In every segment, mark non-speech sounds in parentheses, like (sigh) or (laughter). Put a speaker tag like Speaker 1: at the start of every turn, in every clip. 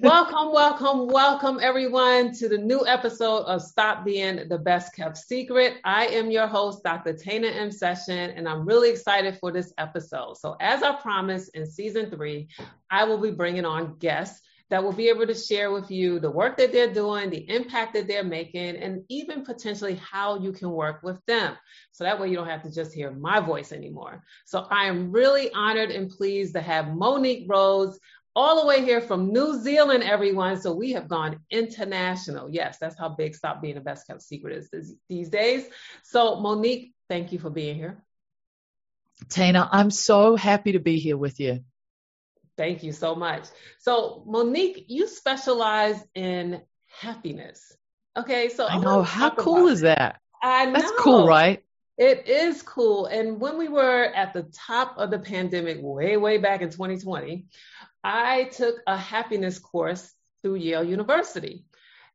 Speaker 1: welcome, welcome, welcome, everyone, to the new episode of Stop Being the Best Kept Secret. I am your host, Dr. Tana M. Session, and I'm really excited for this episode. So, as I promised in season three, I will be bringing on guests that will be able to share with you the work that they're doing, the impact that they're making, and even potentially how you can work with them. So that way you don't have to just hear my voice anymore. So I am really honored and pleased to have Monique Rhodes all the way here from New Zealand, everyone. So we have gone international. Yes, that's how big Stop Being the Best Kept Secret is these days. So, Monique, thank you for being here.
Speaker 2: Tina, I'm so happy to be here with you.
Speaker 1: Thank you so much. So, Monique, you specialize in happiness. Okay, so
Speaker 2: I know how cool is that?
Speaker 1: I know.
Speaker 2: That's cool, right?
Speaker 1: It is cool. And when we were at the top of the pandemic, way, way back in 2020, I took a happiness course through Yale University.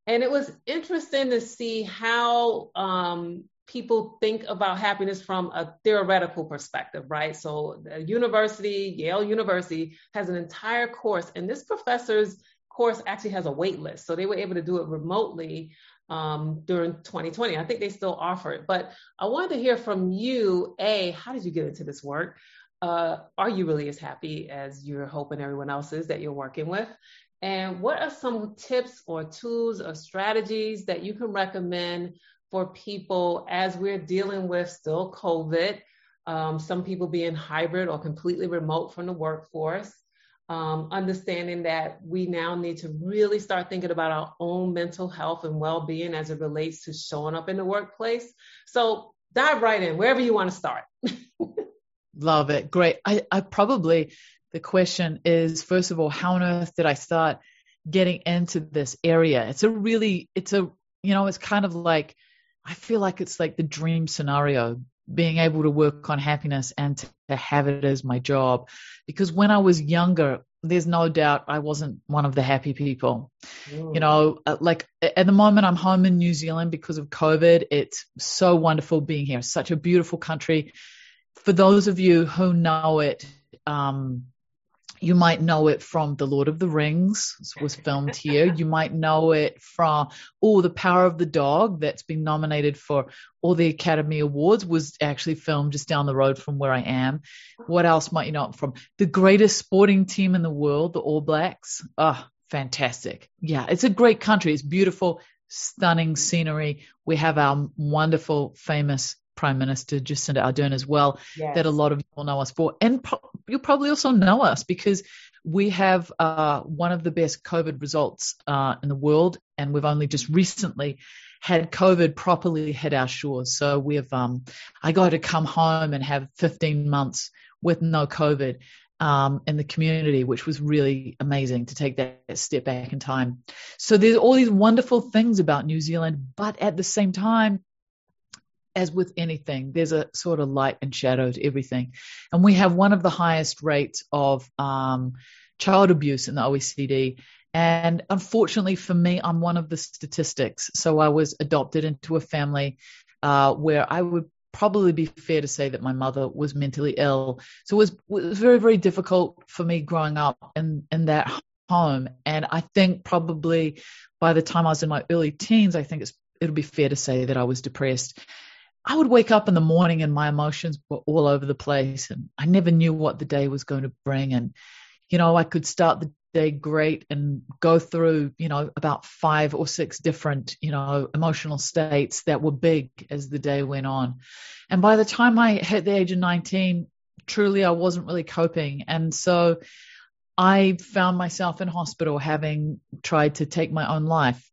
Speaker 1: And it was interesting to see how um, people think about happiness from a theoretical perspective, right? So the university, Yale University, has an entire course, and this professor's course actually has a wait list. So they were able to do it remotely um, during 2020. I think they still offer it. But I wanted to hear from you, A, how did you get into this work? Uh, are you really as happy as you're hoping everyone else is that you're working with? And what are some tips or tools or strategies that you can recommend for people as we're dealing with still COVID, um, some people being hybrid or completely remote from the workforce, um, understanding that we now need to really start thinking about our own mental health and well being as it relates to showing up in the workplace. So dive right in, wherever you want to start. (laughs)
Speaker 2: Love it. Great. I, I probably, the question is first of all, how on earth did I start getting into this area? It's a really, it's a, you know, it's kind of like, I feel like it's like the dream scenario, being able to work on happiness and to, have it as my job. Because when I was younger, there's no doubt I wasn't one of the happy people. Mm. You know, uh, like at the moment I'm home in New Zealand because of COVID. It's so wonderful being here. Such a beautiful country. For those of you who know it, um, you might know it from The Lord of the Rings, was filmed here. You might know it from, oh, The Power of the Dog, that's been nominated for all the Academy Awards, was actually filmed just down the road from where I am. What else might you know from? The greatest sporting team in the world, the All Blacks. Oh, fantastic. Yeah, it's a great country. It's beautiful, stunning scenery. We have our wonderful, famous Prime Minister Jacinda Ardern as well, yes. that a lot of people know us for. And pro- you'll probably also know us because we have uh, one of the best COVID results uh, in the world, and we've only just recently had COVID properly hit our shores. So we have, um, I got to come home and have 15 months with no COVID um, in the community, which was really amazing to take that step back in time. So there's all these wonderful things about New Zealand, but at the same time, as with anything, there's a sort of light and shadow to everything. And we have one of the highest rates of um, child abuse in the OECD. And unfortunately for me, I'm one of the statistics. So I was adopted into a family uh, where I would probably be fair to say that my mother was mentally ill. So it was, it was very, very difficult for me growing up in, in that home. And I think probably by the time I was in my early teens, I think it's, it'll be fair to say that I was depressed. I would wake up in the morning and my emotions were all over the place and I never knew what the day was going to bring. And, you know, I could start the day great and go through, you know, about five or six different, you know, emotional states that were big as the day went on. And by the time I hit the age of 19, truly I wasn't really coping. And so I found myself in hospital having tried to take my own life.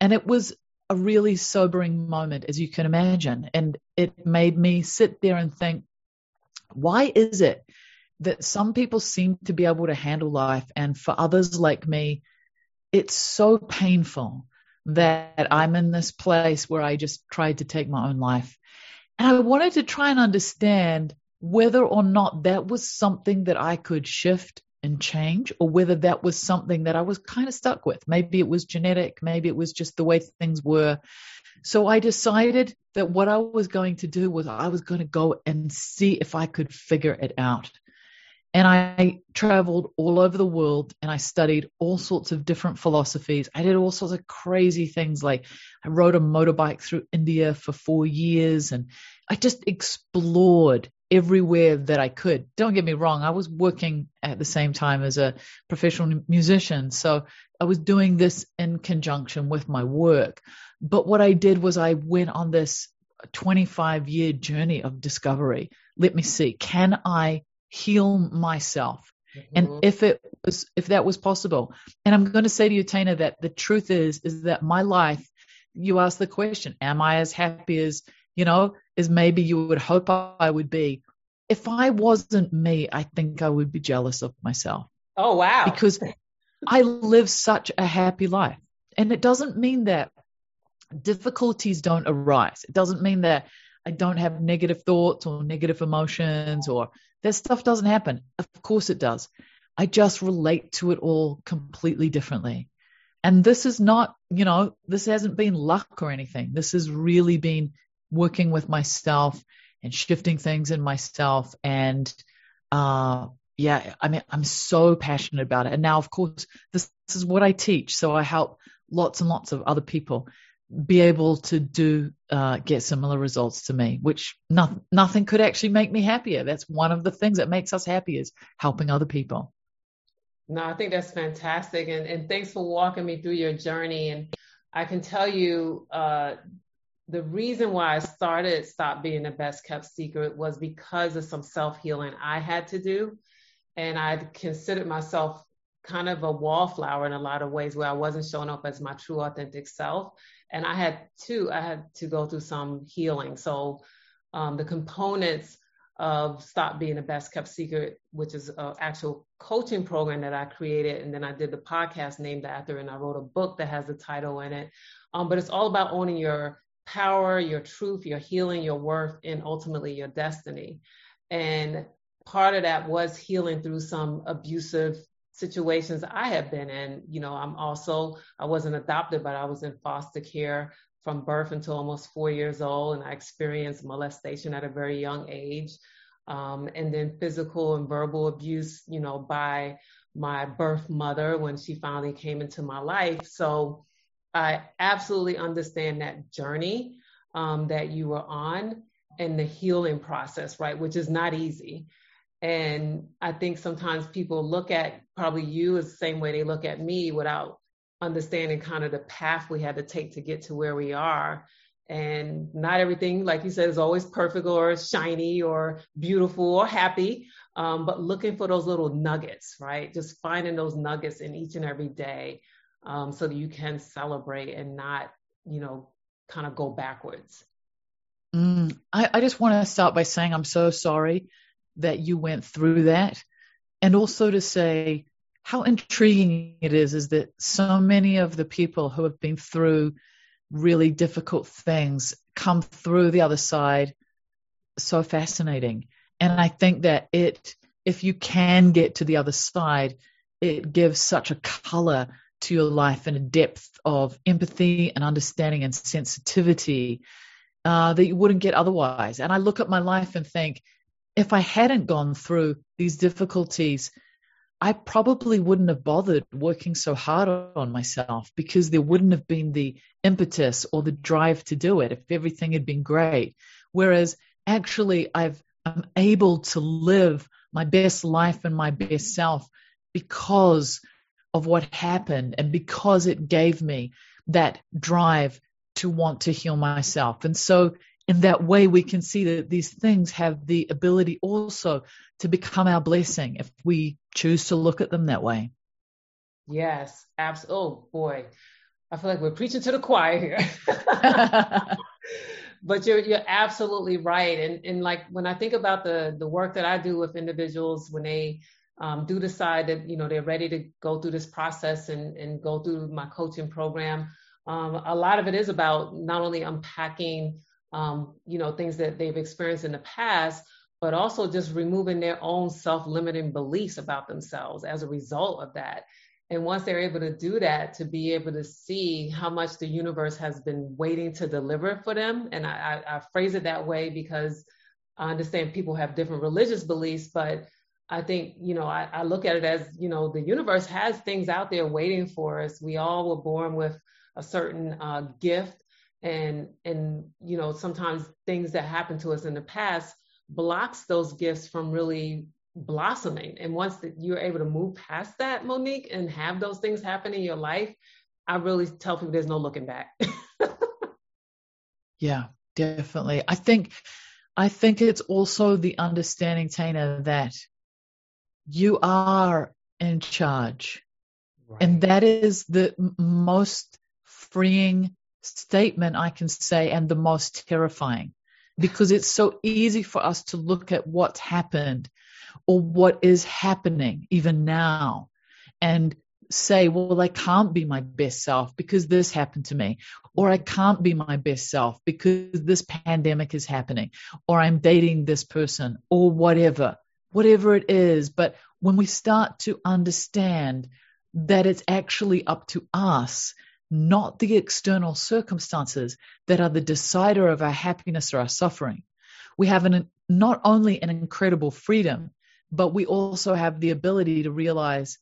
Speaker 2: And it was a really sobering moment, as you can imagine. And it made me sit there and think, why is it that some people seem to be able to handle life, and for others like me, it's so painful that I'm in this place where I just tried to take my own life. And I wanted to try and understand whether or not that was something that I could shift and change, or whether that was something that I was kind of stuck with. Maybe it was genetic, maybe it was just the way things were. So I decided that what I was going to do was I was going to go and see if I could figure it out. And I traveled all over the world and I studied all sorts of different philosophies. I did all sorts of crazy things like I rode a motorbike through India for four years and I just explored everywhere that I could. Don't get me wrong, I was working at the same time as a professional musician. So I was doing this in conjunction with my work. But what I did was I went on this 25 year journey of discovery. Let me see, can I heal myself? Mm-hmm. And if it was, if that was possible, and I'm going to say to you, Tina, that the truth is, is that my life, you ask the question, am I as happy as, you know, as maybe you would hope I would be? If I wasn't me, I think I would be jealous of myself.
Speaker 1: Oh, wow.
Speaker 2: Because I live such a happy life. And it doesn't mean that difficulties don't arise. It doesn't mean that I don't have negative thoughts or negative emotions or that stuff doesn't happen. Of course it does. I just relate to it all completely differently. And this is not, you know, this hasn't been luck or anything. This has really been working with myself and shifting things in myself. And, uh, yeah, I mean, I'm so passionate about it. And now, of course, this, this is what I teach. So I help lots and lots of other people be able to do uh, get similar results to me, which no, nothing could actually make me happier. That's one of the things that makes us happy is helping other people.
Speaker 1: No, I think that's fantastic, and and thanks for walking me through your journey. And I can tell you, uh, the reason why I started Stop Being the Best Kept Secret was because of some self healing I had to do, and I considered myself kind of a wallflower in a lot of ways where I wasn't showing up as my true authentic self and I had to I had to go through some healing. So um, the components of Stop Being the Best Kept Secret, which is an actual coaching program that I created, and then I did the podcast named after, and I wrote a book that has the title in it. Um, but it's all about owning your power, your truth, your healing, your worth, and ultimately your destiny. And part of that was healing through some abusive situations I have been in. You know, I'm also, I wasn't adopted, but I was in foster care from birth until almost four years old, and I experienced molestation at a very young age. Um, and then physical and verbal abuse, you know, by my birth mother when she finally came into my life. So I absolutely understand that journey um, that you were on and the healing process, right? Which is not easy. And I think sometimes people look at probably you as the same way they look at me without understanding kind of the path we had to take to get to where we are. And not everything, like you said, is always perfect or shiny or beautiful or happy, um, but looking for those little nuggets, right? Just finding those nuggets in each and every day um, so that you can celebrate and not, you know, kind of go backwards.
Speaker 2: Mm, I, I just want to start by saying I'm so sorry that you went through that. And also to say how intriguing it is, is that so many of the people who have been through really difficult things come through the other side so fascinating. And I think that it, if you can get to the other side, it gives such a color to your life and a depth of empathy and understanding and sensitivity uh, that you wouldn't get otherwise. And I look at my life and think, if I hadn't gone through these difficulties, I probably wouldn't have bothered working so hard on myself because there wouldn't have been the impetus or the drive to do it if everything had been great. Whereas actually I've, I'm able to live my best life and my best self because of what happened and because it gave me that drive to want to heal myself. And so in that way, we can see that these things have the ability also to become our blessing if we choose to look at them that way.
Speaker 1: Yes, absolutely. Oh boy, I feel like we're preaching to the choir here. (laughs) but you're you're absolutely right. And and like when I think about the the work that I do with individuals when they um, do decide that you know they're ready to go through this process and and go through my coaching program, um, a lot of it is about not only unpacking um, you know, things that they've experienced in the past, but also just removing their own self-limiting beliefs about themselves as a result of that. And once they're able to do that, to be able to see how much the universe has been waiting to deliver for them. And I, I, I phrase it that way because I understand people have different religious beliefs, but I think, you know, I, I, look at it as, you know, the universe has things out there waiting for us. We all were born with a certain uh, gift and, and, you know, sometimes things that happen to us in the past blocks those gifts from really blossoming. And once that you're able to move past that, Monique, and have those things happen in your life, I really tell people there's no looking back. (laughs)
Speaker 2: yeah, definitely. I think, I think it's also the understanding, Tina, that you are in charge. Right. And that is the most freeing statement I can say and the most terrifying because it's so easy for us to look at what's happened or what is happening even now and say, well, I can't be my best self because this happened to me, or I can't be my best self because this pandemic is happening, or I'm dating this person, or whatever whatever it is. But when we start to understand that it's actually up to us, not the external circumstances that are the decider of our happiness or our suffering, we have an, not only an incredible freedom, but we also have the ability to realize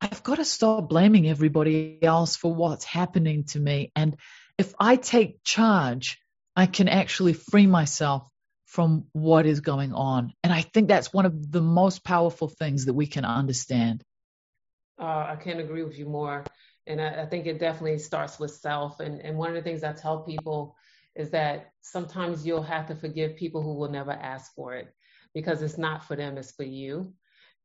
Speaker 2: I've got to stop blaming everybody else for what's happening to me. And if I take charge, I can actually free myself from what is going on. And I think that's one of the most powerful things that we can understand.
Speaker 1: Uh, I can't agree with you more. And I, I, think it definitely starts with self. And, and one of the things I tell people is that sometimes you'll have to forgive people who will never ask for it because it's not for them, it's for you.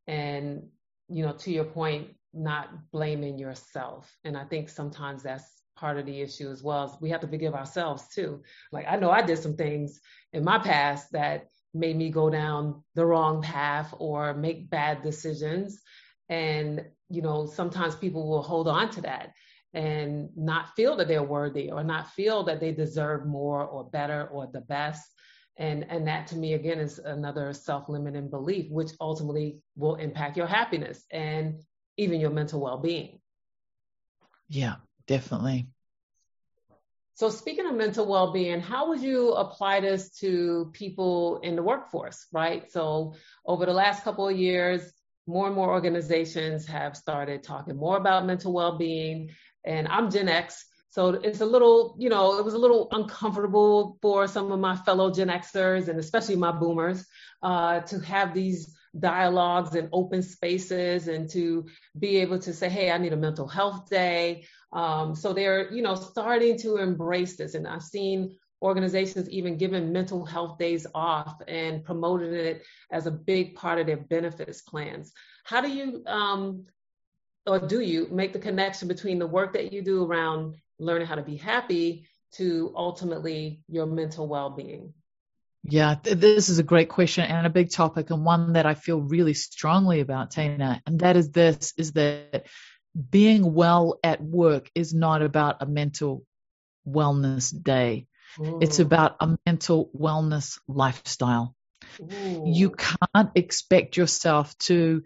Speaker 1: And, you know, to your point, not blaming yourself. And I think sometimes that's part of the issue as well. We have to forgive ourselves too. Like I know I did some things in my past that made me go down the wrong path or make bad decisions. And, you know, sometimes people will hold on to that and not feel that they're worthy or not feel that they deserve more or better or the best. And, and that to me, again, is another self limiting belief, which ultimately will impact your happiness and even your mental well being.
Speaker 2: Yeah, definitely.
Speaker 1: So, speaking of mental well being, how would you apply this to people in the workforce, right? So, over the last couple of years, more and more organizations have started talking more about mental well being. And I'm Gen X, so it's a little, you know, it was a little uncomfortable for some of my fellow Gen Xers and especially my boomers uh, to have these dialogues and open spaces and to be able to say, hey, I need a mental health day. Um, so they're, you know, starting to embrace this. And I've seen organizations even giving mental health days off and promoting it as a big part of their benefits plans. How do you, um, or do you make the connection between the work that you do around learning how to be happy to ultimately your mental well-being?
Speaker 2: Yeah, th- this is a great question and a big topic and one that I feel really strongly about, Tina. And that is this is that being well at work is not about a mental wellness day. Ooh. It's about a mental wellness lifestyle. Ooh. You can't expect yourself to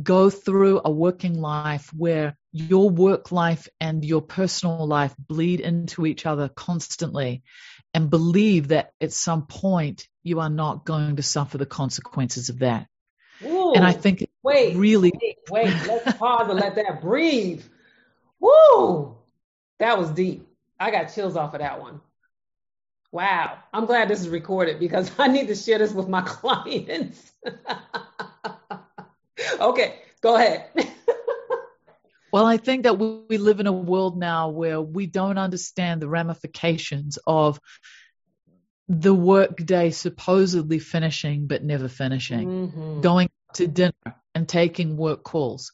Speaker 2: go through a working life where your work life and your personal life bleed into each other constantly and believe that at some point you are not going to suffer the consequences of that. Ooh, and I think
Speaker 1: wait,
Speaker 2: really
Speaker 1: wait, wait, let's pause and let that breathe. Woo! That was deep. I got chills off of that one. Wow. I'm glad this is recorded because (laughs) I need to share this with my (laughs) clients. (laughs) okay, go ahead.
Speaker 2: well, I think that we live in a world now where we don't understand the ramifications of the workday supposedly finishing but never finishing, mm-hmm. going to dinner and taking work calls,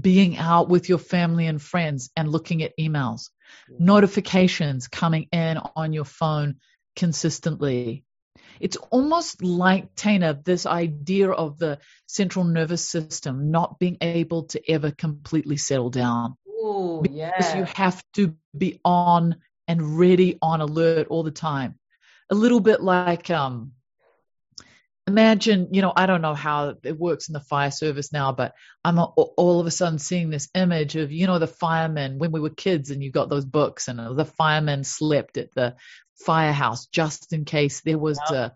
Speaker 2: being out with your family and friends and looking at emails, mm-hmm. notifications coming in on your phone consistently. It's almost like, Tana, this idea of the central nervous system not being able to ever completely settle down.
Speaker 1: Ooh, because
Speaker 2: yeah. you have to be on and ready on alert all the time a little bit like um, imagine, you know, I don't know how it works in the fire service now, but I'm a, all of a sudden seeing this image of, you know, the firemen when we were kids and you got those books and the firemen slept at the firehouse just in case there was a,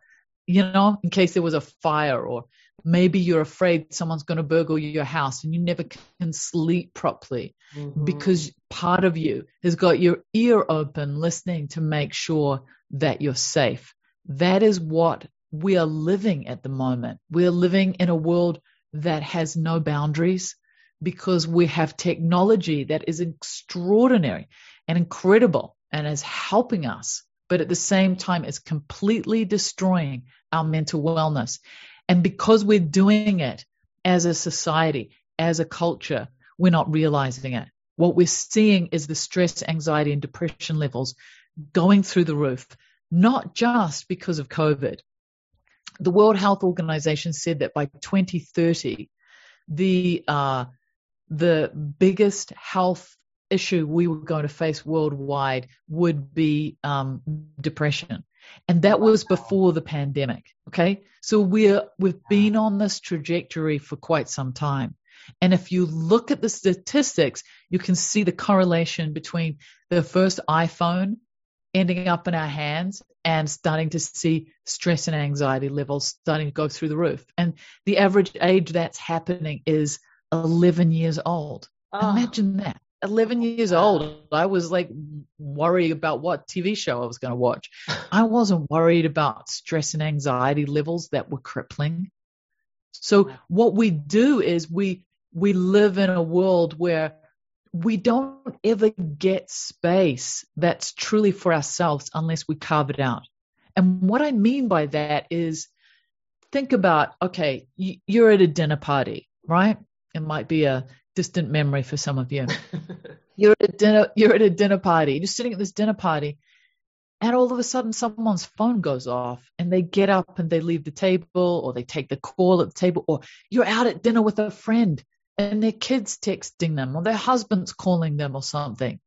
Speaker 2: you know, in case there was a fire or maybe you're afraid someone's going to burgle your house and you never can sleep properly mm-hmm. because part of you has got your ear open listening to make sure that you're safe. That is what we are living at the moment. We are living in a world that has no boundaries because we have technology that is extraordinary and incredible and is helping us, but at the same time, it's completely destroying our mental wellness. And because we're doing it as a society, as a culture, we're not realizing it. What we're seeing is the stress, anxiety, and depression levels going through the roof, not just because of COVID. The World Health Organization said that by 2030, the uh, the biggest health issue we were going to face worldwide would be um, depression. And that was before the pandemic. Okay. So we're, we've been on this trajectory for quite some time. And if you look at the statistics, you can see the correlation between the first iPhone ending up in our hands and starting to see stress and anxiety levels starting to go through the roof. And the average age that's happening is 11 years old. Oh. Imagine that. 11 years old, I was like worried about what TV show I was going to watch. I wasn't worried about stress and anxiety levels that were crippling. So what we do is we we live in a world where we don't ever get space that's truly for ourselves unless we carve it out. And what I mean by that is think about okay, you're at a dinner party, right? It might be a distant memory for some of you. (laughs) you're at a dinner you're at a dinner party, you're sitting at this dinner party, and all of a sudden someone's phone goes off and they get up and they leave the table or they take the call at the table, or you're out at dinner with a friend and their kids texting them or their husband's calling them or something.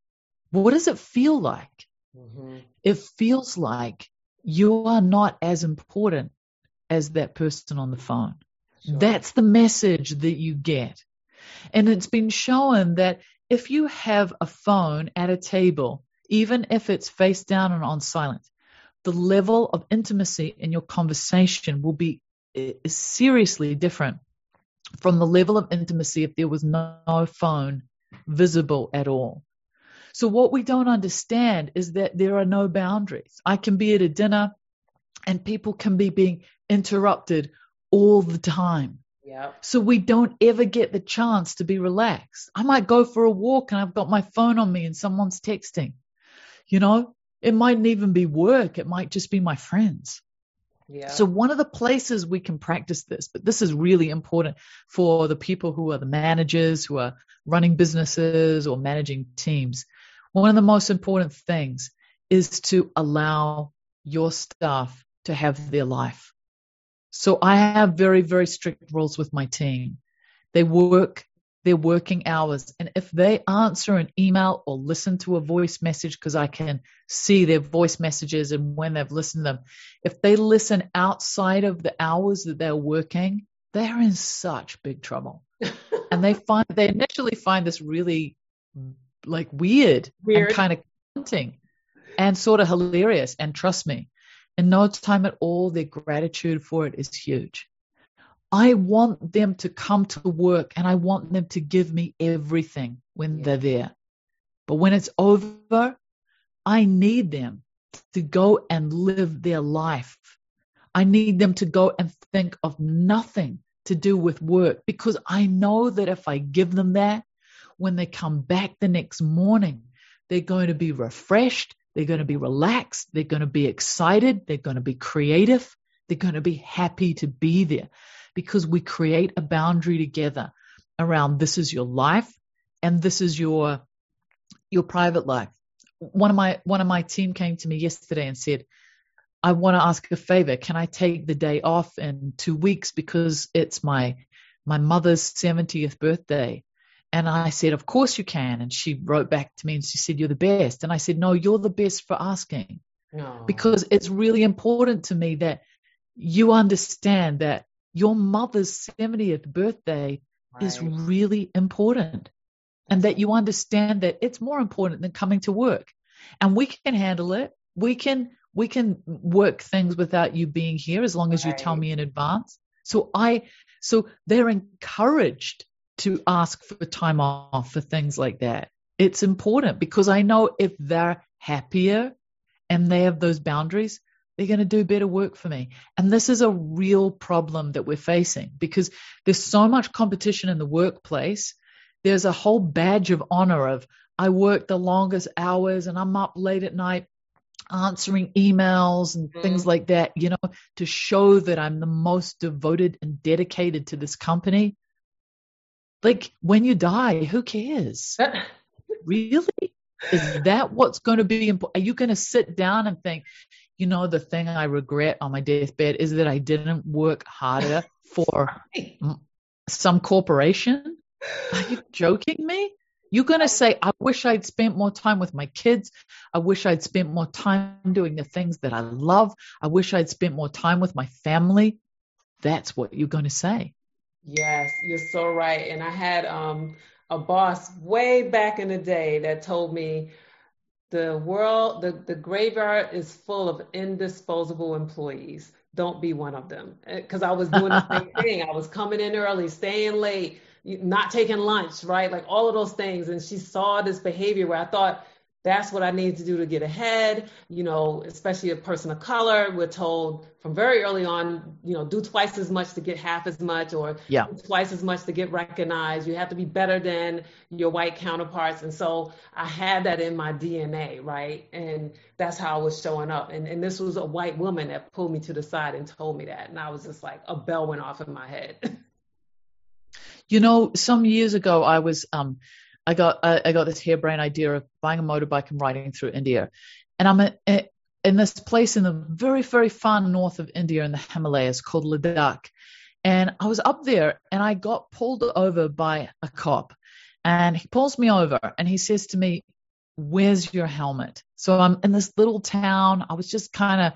Speaker 2: What does it feel like? Mm-hmm. It feels like you are not as important as that person on the phone. Sure. That's the message that you get. And it's been shown that if you have a phone at a table, even if it's face down and on silent, the level of intimacy in your conversation will be eh, seriously different from the level of intimacy if there was no phone visible at all. So what we don't understand is that there are no boundaries. I can be at a dinner and people can be being interrupted all the time. So we don't ever get the chance to be relaxed. I might go for a walk and I've got my phone on me and someone's texting. You know, it mightn't even be work. It might just be my friends. So one of the places we can practice this, but this is really important for the people who are the managers, who are running businesses or managing teams. One of the most important things is to allow your staff to have their life. So I have very, very strict rules with my team. They work their working hours. And if they answer an email or listen to a voice message, because I can see their voice messages and when they've listened to them, if they listen outside of the hours that they're working, they're in such big trouble. (laughs) and they find they initially find this really like weird, weird. and kind of haunting and sort of hilarious. And trust me, in no time at all, their gratitude for it is huge. I want them to come to work and I want them to give me everything when yeah. they're there. But when it's over, I need them to go and live their life. I need them to go and think of nothing to do with work because I know that if I give them that, when they come back the next morning, they're going to be refreshed. They're going to be relaxed. They're going to be excited. They're going to be creative. They're going to be happy to be there because we create a boundary together around this is your life and this is your your private life. One of my one of my team came to me yesterday and said, I want to ask a favor. Can I take the day off in two weeks because it's my my mother's 70th birthday? And I said, Of course you can. And she wrote back to me and she said, You're the best. And I said, No, you're the best for asking. Because it's really important to me that you understand that your mother's 70th birthday right. is really important. And that you understand that it's more important than coming to work. And we can handle it. We can we can work things without you being here as long as right. you tell me in advance. So I, so they're encouraged to ask for time off for things like that. It's important because I know if they're happier and they have those boundaries, they're going to do better work for me. And this is a real problem that we're facing because there's so much competition in the workplace. There's a whole badge of honor of I work the longest hours and I'm up late at night answering emails and mm-hmm. things like that, you know, to show that I'm the most devoted and dedicated to this company. Like when you die, who cares? (laughs) really? Is that what's going to be important? Are you going to sit down and think, you know, the thing I regret on my deathbed is that I didn't work harder (laughs) for some corporation? Are you joking me? You're going to say, I wish I'd spent more time with my kids. I wish I'd spent more time doing the things that I love. I wish I'd spent more time with my family. That's what you're going to say.
Speaker 1: Yes, you're so right. And I had um, a boss way back in the day that told me the world, the, the graveyard is full of indisposable employees. Don't be one of them. Eh, because I was doing the (laughs) same thing. I was coming in early, staying late, not taking lunch, right? Like all of those things. And she saw this behavior where I thought, that's what I need to do to get ahead. You know, especially a person of color, we're told from very early on, you know, do twice as much to get half as much, or
Speaker 2: yeah.
Speaker 1: twice as much to get recognized. You have to be better than your white counterparts. And so I had that in my DNA, right? And that's how I was showing up. And, and this was a white woman that pulled me to the side and told me that. And I was just like, a bell went off in my head. (laughs)
Speaker 2: you know, some years ago, I was, um, I got I, I got this harebrained idea of buying a motorbike and riding through India, and I'm a, a, in this place in the very very far north of India in the Himalayas called Ladakh, and I was up there and I got pulled over by a cop, and he pulls me over and he says to me, "Where's your helmet?" So I'm in this little town. I was just kind of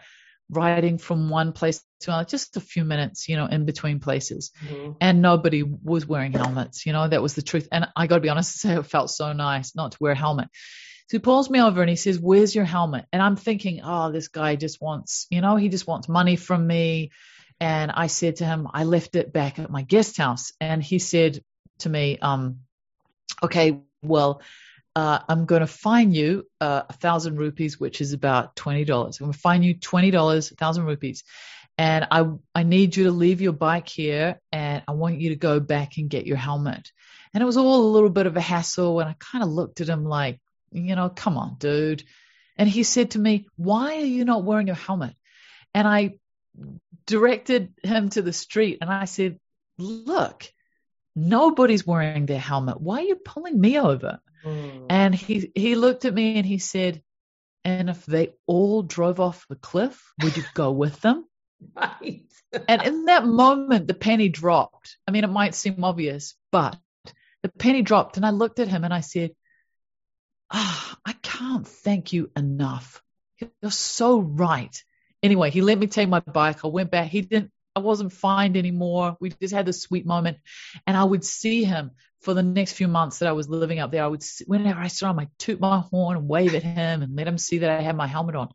Speaker 2: riding from one place to another, just a few minutes, you know, in between places. Mm-hmm. And nobody was wearing helmets, you know, that was the truth. And I got to be honest say it felt so nice not to wear a helmet. So he pulls me over and he says, Where's your helmet? And I'm thinking, Oh, this guy just wants, you know, he just wants money from me. And I said to him, I left it back at my guest house. And he said to me, um, Okay, well, uh, I'm going to fine you uh, a thousand rupees, which is about twenty dollars. I'm going to fine you twenty dollars, a thousand rupees, and I I need you to leave your bike here, and I want you to go back and get your helmet. And it was all a little bit of a hassle, and I kind of looked at him like, you know, come on, dude. And he said to me, "Why are you not wearing your helmet?" And I directed him to the street, and I said, "Look." Nobody's wearing their helmet. Why are you pulling me over? Mm. And he he looked at me and he said, "And if they all drove off the cliff, would you go with them?" (laughs)
Speaker 1: Right.
Speaker 2: and in that moment, the penny dropped. I mean, it might seem obvious, but the penny dropped, and I looked at him and I said, "Ah, oh, I can't thank you enough. You're so right." Anyway, he let me take my bike. I went back. He didn't I wasn't fined anymore. We just had this sweet moment. And I would see him for the next few months that I was living up there. I would, whenever I saw him, I toot my horn and wave at him and let him see that I had my helmet on.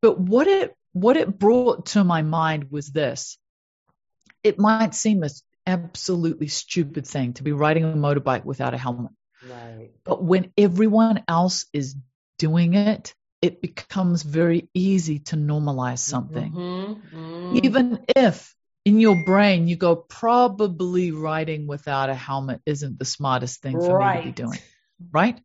Speaker 2: But what it, what it brought to my mind was this. It might seem a absolutely stupid thing to be riding a motorbike without a helmet.
Speaker 1: Right.
Speaker 2: But when everyone else is doing it, it becomes very easy to normalize something. Mm-hmm. Mm-hmm. Even if in your brain you go, probably riding without a helmet isn't the smartest thing for right. me to be doing. Right?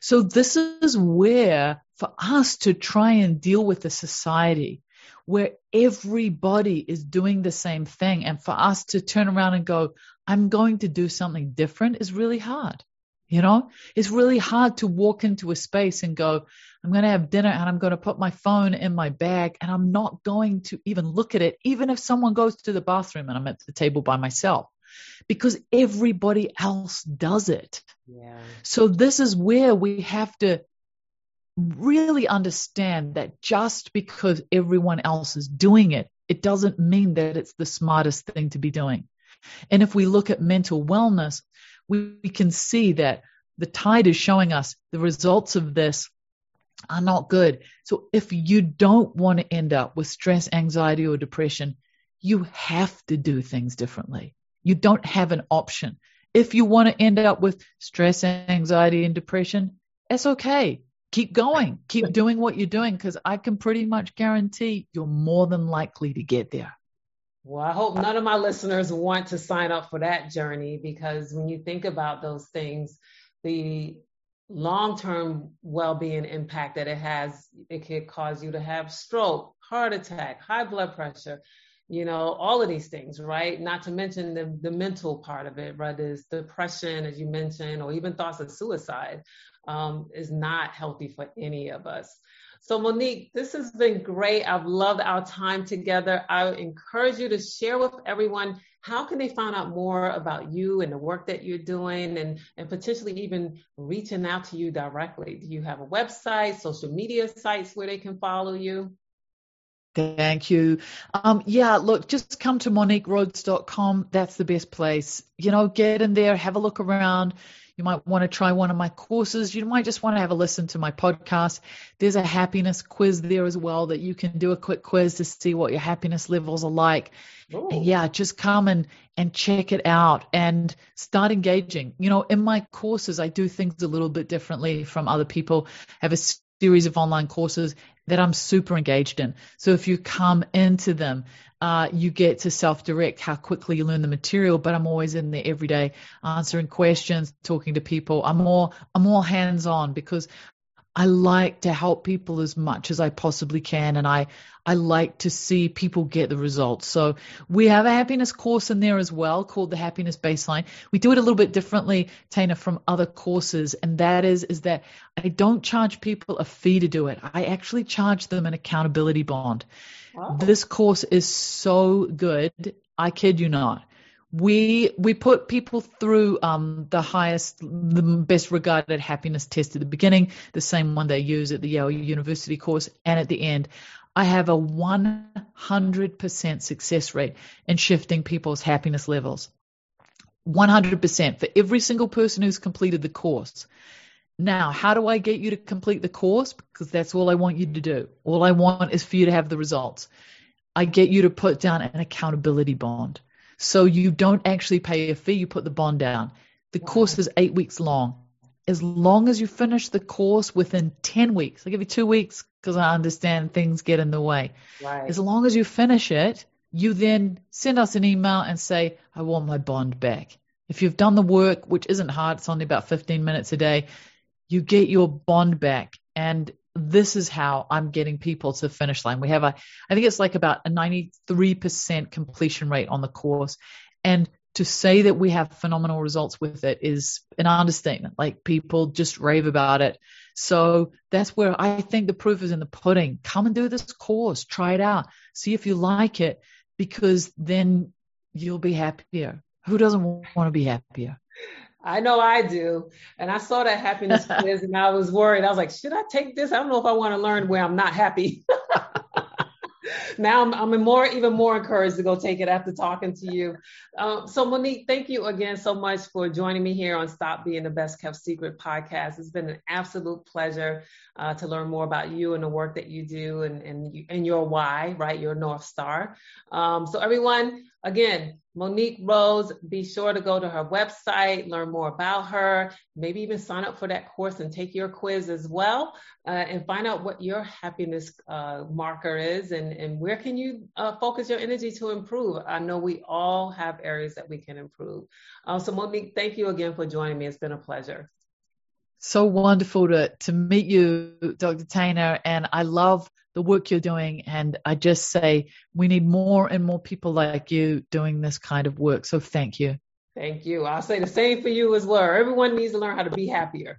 Speaker 2: So this is where for us to try and deal with a society where everybody is doing the same thing and for us to turn around and go, I'm going to do something different is really hard. You know, it's really hard to walk into a space and go, I'm going to have dinner and I'm going to put my phone in my bag and I'm not going to even look at it, even if someone goes to the bathroom and I'm at the table by myself, because everybody else does it.
Speaker 1: Yeah.
Speaker 2: So this is where we have to really understand that just because everyone else is doing it, it doesn't mean that it's the smartest thing to be doing. And if we look at mental wellness, we, we can see that the tide is showing us the results of this are not good. So if you don't want to end up with stress, anxiety, or depression, you have to do things differently. You don't have an option. If you want to end up with stress, anxiety, and depression, it's okay. Keep going. Keep doing what you're doing because I can pretty much guarantee you're more than likely to get there.
Speaker 1: Well, I hope none of my listeners want to sign up for that journey because when you think about those things, the long term well being impact that it has, it could cause you to have stroke, heart attack, high blood pressure, you know, all of these things, right? Not to mention the, the mental part of it, right? Is depression, as you mentioned, or even thoughts of suicide um, is not healthy for any of us. So, Monique, this has been great. I've loved our time together. I encourage you to share with everyone how can they find out more about you and the work that you're doing and, and potentially even reaching out to you directly. Do you have a website, social media sites where they can follow you?
Speaker 2: Thank you. Um, yeah, look, just come to moniquerhodes.com. That's the best place. You know, get in there, have a look around. You might want to try one of my courses. You might just want to have a listen to my podcast. There's a happiness quiz there as well that you can do a quick quiz to see what your happiness levels are like. And yeah, just come and, and check it out and start engaging. You know, in my courses, I do things a little bit differently from other people. I have a series of online courses that I'm super engaged in. So if you come into them, uh, you get to self-direct how quickly you learn the material. But I'm always in there every day, answering questions, talking to people. I'm more I'm more hands-on because I like to help people as much as I possibly can, and I I like to see people get the results. So we have a happiness course in there as well called the Happiness Baseline. We do it a little bit differently, Tana, from other courses, and that is is that I don't charge people a fee to do it. I actually charge them an accountability bond. Wow. This course is so good. I kid you not we we put people through um, the highest, the best regarded happiness test at the beginning, the same one they use at the Yale University course, and at the end. I have a 100% success rate in shifting people's happiness levels. 100% for every single person who's completed the course. Now, how do I get you to complete the course? Because that's all I want you to do. All I want is for you to have the results. I get you to put down an accountability bond. So you don't actually pay a fee, you put the bond down. The wow. course is eight weeks long. As long as you finish the course within 10 weeks, I give you two weeks because I understand things get in the way. Right. As long as you finish it, you then send us an email and say, I want my bond back. If you've done the work, which isn't hard, it's only about 15 minutes a day, you get your bond back. And this is how I'm getting people to finish line. We have a, I think it's like about a 93% completion rate on the course. And to say that we have phenomenal results with it is an understatement. Like people just rave about it. So that's where I think the proof is in the pudding. Come and do this course, try it out, see if you like it, because then you'll be happier. Who doesn't want to be happier?
Speaker 1: I know I do. And I saw that happiness (laughs) quiz and I was worried. I was like, should I take this? I don't know if I want to learn where I'm not happy. (laughs) now I'm, I'm more, even more encouraged to go take it after talking to you. Um, so Monique, thank you again so much for joining me here on Stop Being the Best Kept Secret podcast. It's been an absolute pleasure uh, to learn more about you and the work that you do and, and, you, and your why, right? Your North Star. Um, so everyone, again, Monique Rhodes, be sure to go to her website, learn more about her, maybe even sign up for that course and take your quiz as well, uh, and find out what your happiness uh, marker is and, and where can you uh, focus your energy to improve. I know we all have areas that we can improve. Uh, so Monique, thank you again for joining me. It's been a pleasure.
Speaker 2: So wonderful to, to meet you, Dr. Tana, and I love the work you're doing. And I just say we need more and more people like you doing this kind of work. So thank you.
Speaker 1: Thank you. I'll say the same for you as well. Everyone needs to learn how to be happier.